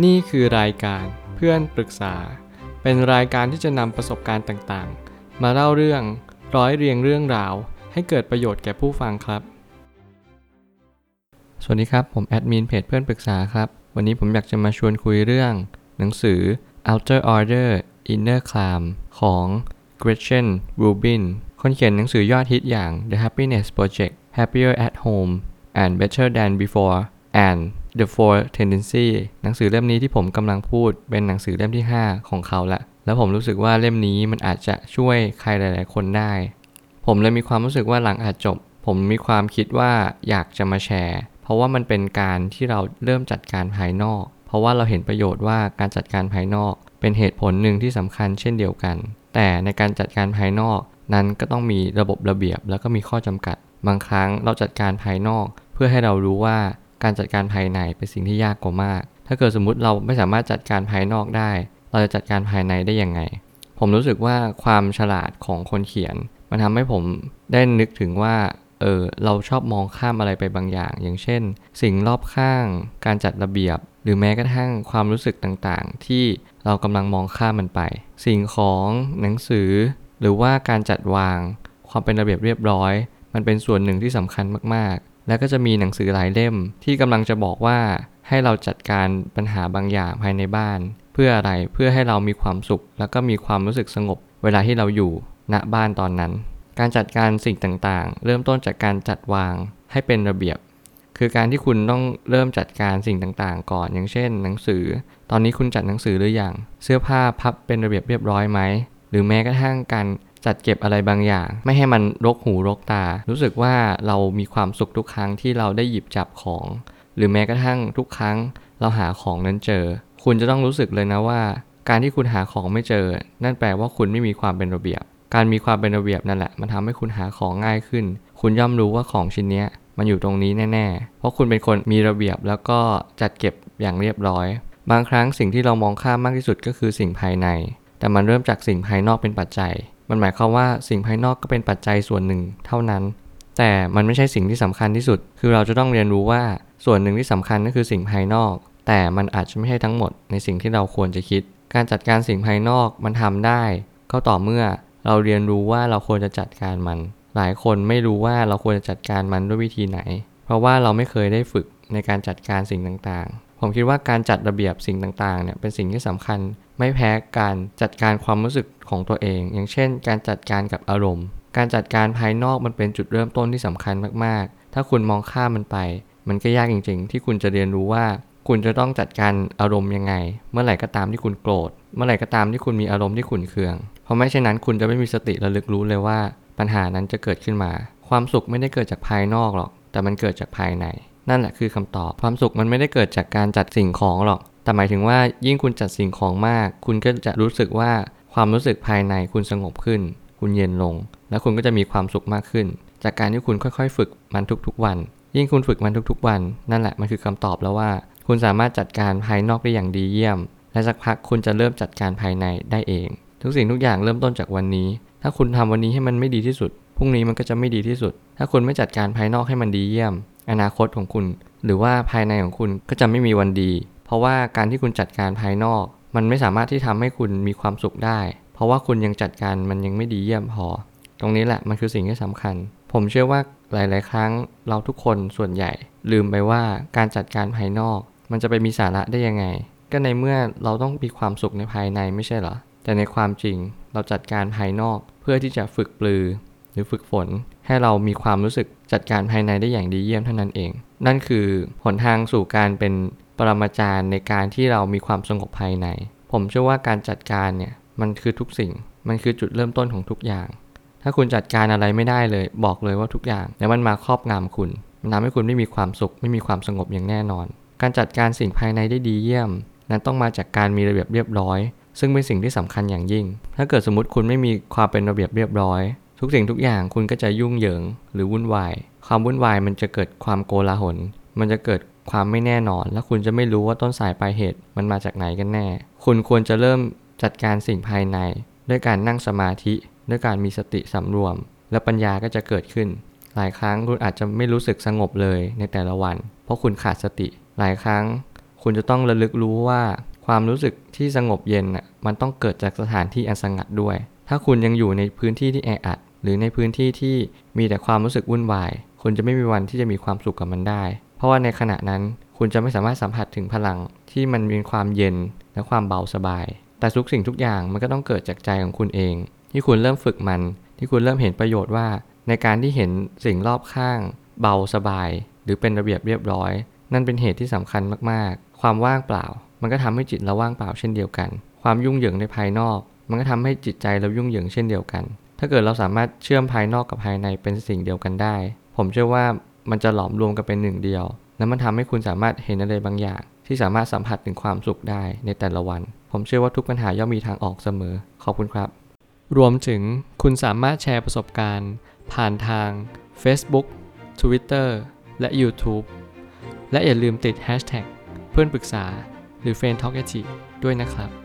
นี่คือรายการเพื่อนปรึกษา เป็นรายการที่จะนำประสบการณ์ต่างๆ มาเล่าเรื่องร้อยเรียงเรื่องราว ให้เกิดประโยชน์แก่ผู้ฟังครับ สวัสดีครับผมแอดมินเพจเพื่อนปรึกษาครับ วันนี้ผมอยากจะมาชวนคุยเรื่อง หนังสือ Outer Order Inner Calm ของ Gretchen Rubin คนเขียนหนังสือยอดฮิตอย่าง The Happiness Project Happier at Home and Better Than Before and The Four Tendency หนังสือเล่มนี้ที่ผมกำลังพูดเป็นหนังสือเล่มที่ 5 ของเขาละ แล้วผมรู้สึกว่าเล่มนี้มันอาจจะช่วยใครหลาย ๆ คนได้ ผมเลยมีความรู้สึกว่าหลังอาจจบ ผมมีความคิดว่าอยากจะมาแชร์ เพราะว่ามันเป็นการที่เราเริ่มจัดการภายนอก เพราะว่าเราเห็นประโยชน์ว่าการจัดการภายนอก เป็นเหตุผลหนึ่งที่สำคัญเช่นเดียวกัน แต่ในการจัดการภายนอกนั้นก็ต้องมีระบบระเบียบแล้วก็มีข้อจำกัด บางครั้งเราจัดการภายนอก เพื่อให้เรารู้ว่า การจัดการภายในเป็นสิ่งที่ยากกว่ามาก ถ้าเกิดสมมุติเราไม่สามารถจัดการภายนอกได้ เราจะจัดการภายในได้ยังไง ผมรู้สึกว่าความฉลาดของคนเขียน มันทำให้ผมได้นึกถึงว่าเออเราชอบมองข้ามอะไรไปบางอย่าง อย่างเช่น สิ่งรอบข้าง การจัดระเบียบ หรือแม้กระทั่งความรู้สึกต่างๆ ที่เรากำลังมองข้ามมันไป สิ่งของหนังสือ หรือว่าการจัดวาง ความเป็นระเบียบเรียบร้อย มันเป็นส่วนหนึ่งที่สำคัญมาก แล้วก็จะมีหนังสือหลายเล่ม ที่กำลังจะบอกว่าให้เราจัดการปัญหาบางอย่างภายในบ้าน เพื่ออะไรเพื่อให้เรามีความสุข แล้วก็มีความรู้สึกสงบ เวลาที่เราอยู่ณบ้านตอนนั้น การจัดการสิ่งต่างๆ เริ่มต้นจากการจัดวางให้เป็นระเบียบ คือการที่คุณต้องเริ่มจัดการสิ่งต่างๆ ก่อน อย่างเช่น หนังสือ ตอนนี้คุณจัดหนังสือหรือยังเสื้อผ้าพับเป็นระเบียบเรียบร้อยไหมหรือแม้กระทั่งการ จัดเก็บอะไรบางอย่าง ไม่ให้มันรกหูรกตา รู้สึกว่าเรามีความสุขทุกครั้งที่เราได้หยิบจับของ หรือแม้กระทั่งทุกครั้งเราหาของนั้นเจอ คุณจะต้องรู้สึกเลยนะว่า การที่คุณหาของไม่เจอ นั่นแปลว่าคุณไม่มีความเป็นระเบียบ การมีความเป็นระเบียบนั่นแหละ มันทำให้คุณหาของง่ายขึ้น คุณย่อมรู้ว่าของชิ้นนี้มันอยู่ตรงนี้แน่ ๆ เพราะคุณเป็นคนมีระเบียบแล้วก็จัดเก็บอย่างเรียบร้อย บางครั้งสิ่งที่เรามองข้ามมากที่สุดก็คือสิ่งภายใน แต่มันเริ่มจากสิ่งภายนอกเป็นปัจจัย มันหมายความว่าสิ่งภายนอกก็เป็นปัจจัยส่วนหนึ่งเท่านั้น แต่มันไม่ใช่สิ่งที่สำคัญที่สุด คือเราจะต้องเรียนรู้ว่าส่วนหนึ่งที่สำคัญก็คือสิ่งภายนอก แต่มันอาจจะไม่ใช่ทั้งหมดในสิ่งที่เราควรจะคิด การจัดการสิ่งภายนอกมันทำได้ ก็ต่อเมื่อเราเรียนรู้ว่าเราควรจะจัดการมัน หลายคนไม่รู้ว่าเราควรจะจัดการมันด้วยวิธีไหน เพราะว่าเราไม่เคยได้ฝึกในการจัดการสิ่งต่างๆ ผมคิดว่าการจัดระเบียบสิ่งต่างๆเนี่ยเป็นสิ่งที่สำคัญ ไม่แพ้การจัดการความรู้สึกของตัวเอง อย่างเช่น การจัดการกับอารมณ์ การจัดการภายนอกมันเป็นจุดเริ่มต้นที่สำคัญมากๆ ถ้าคุณมองข้ามมันไป มันก็ยากจริง ๆ ที่คุณจะเรียนรู้ว่า คุณจะต้องจัดการอารมณ์ยังไง เมื่อไหร่ก็ตามที่คุณโกรธ เมื่อไหร่ก็ตามที่คุณมีอารมณ์ที่ขุ่นเคือง เพราะไม่เช่นนั้นคุณจะไม่มีสติระลึกรู้เลยว่า ปัญหานั้นจะเกิดขึ้นมา ความสุขไม่ได้เกิดจากภายนอกหรอก แต่มันเกิดจากภายใน นั่นแหละคือคำตอบ ความสุขมันไม่ได้เกิดจากการจัดสิ่งของหรอก แต่หมายถึงว่ายิ่งคุณจัดสิ่งของมาก คุณก็จะรู้สึกว่าความรู้สึกภายในคุณสงบขึ้น คุณเย็นลง แล้วคุณก็จะมีความสุขมากขึ้น จากการที่คุณค่อยๆ ฝึกมันทุกๆวัน ยิ่งคุณฝึกมันทุกๆวัน นั่นแหละมันคือคำตอบแล้วว่า คุณสามารถจัดการภายนอกได้อย่างดีเยี่ยม และสักพักคุณจะเริ่มจัดการภายในได้เอง ทุกสิ่งทุกอย่างเริ่มต้นจากวันนี้ ถ้าคุณทำวันนี้ให้มันไม่ดีที่สุดพรุ่งนี้มันก็จะไม่ดีที่สุด ถ้าคุณไม่จัดการภายนอกให้มันดีเยี่ยม อนาคตของคุณ หรือว่าภายในของคุณก็จะไม่มีวันดี ราะว่าการที่คุณจัดการภายนอก มันไม่สามารถที่ทำให้คุณมีความสุขได้ เพราะว่าคุณยังจัดการมันยังไม่ดีเยี่ยมพอ ตรงนี้แหละมันคือสิ่งที่สำคัญ ผมเชื่อว่าหลาย ๆ ครั้งเราทุกคนส่วนใหญ่ ลืมไปว่าการจัดการภายนอก มันจะไปมีสาระได้ยังไง ก็ในเมื่อเราต้องมีความสุขในภายในไม่ใช่เหรอแต่ในความจริงเราจัดการภายนอกเพื่อที่จะฝึกปลือ หรือฝึกฝน ให้เรามีความรู้สึกจัดการภายในได้อย่างดีเยี่ยมเท่านั้นเอง นั่นคือหนทางสู่การเป็น รมาจารย์ในการที่เรามีความสงบภายใน ผมเชื่อว่าการจัดการเนี่ยมันคือทุกสิ่ง มันคือจุดเริ่มต้นของทุกอย่าง ถ้าคุณจัดการอะไรไม่ได้เลย บอกเลยว่าทุกอย่างแล้วมันมาครอบงำคุณ มันทำให้คุณไม่มีความสุข ไม่มีความสงบอย่างแน่นอน การจัดการสิ่งภายในได้ดีเยี่ยม นั้นต้องมาจากการมีระเบียบเรียบร้อย ซึ่งเป็นสิ่งที่สำคัญอย่างยิ่ง ถ้าเกิดสมมติคุณไม่มีความเป็นระเบียบเรียบร้อย ทุกสิ่งทุกอย่างคุณก็จะยุ่งเหยิงหรือวุ่นวาย ความวุ่นวายมันจะเกิดความโกลาหล มันจะเกิด ความไม่แน่นอน และคุณจะไม่รู้ว่าต้นสายปลายเหตุมันมาจากไหนกันแน่ คุณควรจะเริ่มจัดการสิ่งภายใน ด้วยการนั่งสมาธิ ด้วยการมีสติสำรวม และปัญญาก็จะเกิดขึ้น หลายครั้งคุณอาจจะไม่รู้สึกสงบเลยในแต่ละวัน เพราะคุณขาดสติ หลายครั้ง คุณจะต้องระลึกรู้ว่าความรู้สึกที่สงบเย็นน่ะมันต้องเกิดจากสถานที่อันสงัดด้วย ถ้าคุณยังอยู่ในพื้นที่ที่แออัด หรือในพื้นที่ที่มีแต่ความรู้สึกวุ่นวาย คุณจะไม่มีวันที่จะมีความสุขกับมันได้ ราะว่าในขณะนั้นคุณจะไม่สามารถสัมผัสถึงพลังที่มันมีความเย็นและความเบาสบาย แต่ทุกสิ่งทุกอย่างมันก็ต้องเกิดจากใจของคุณเอง ที่คุณเริ่มฝึกมัน ที่คุณเริ่มเห็นประโยชน์ว่า ในการที่เห็นสิ่งรอบข้าง เบาสบาย หรือเป็นระเบียบเรียบร้อย นั่นเป็นเหตุที่สำคัญมากๆ ความว่างเปล่า มันก็ทำให้จิตเราว่างเปล่าเช่นเดียวกัน ความยุ่งเหยิงในภายนอก มันก็ทำให้จิตใจเรายุ่งเหยิงเช่นเดียวกัน ถ้าเกิดเราสามารถเชื่อมภายนอกกับภายในเป็นสิ่งเดียวกันได้ ผมเชื่อว่า มันจะหลอมรวมกันเป็นหนึ่งเดียวและมันทำให้คุณสามารถเห็นอะไรบางอย่าง ที่สามารถสัมผัสถึงความสุขได้ในแต่ละวัน ผมเชื่อว่าทุกปัญหาย่อมมีทางออกเสมอ ขอบคุณครับ รวมถึงคุณสามารถแชร์ประสบการณ์ ผ่านทาง Facebook Twitter และ YouTube และอย่าลืมติด Hashtag เพื่อนปรึกษาหรือ f r ร e n d Talk ด้วยนะครับ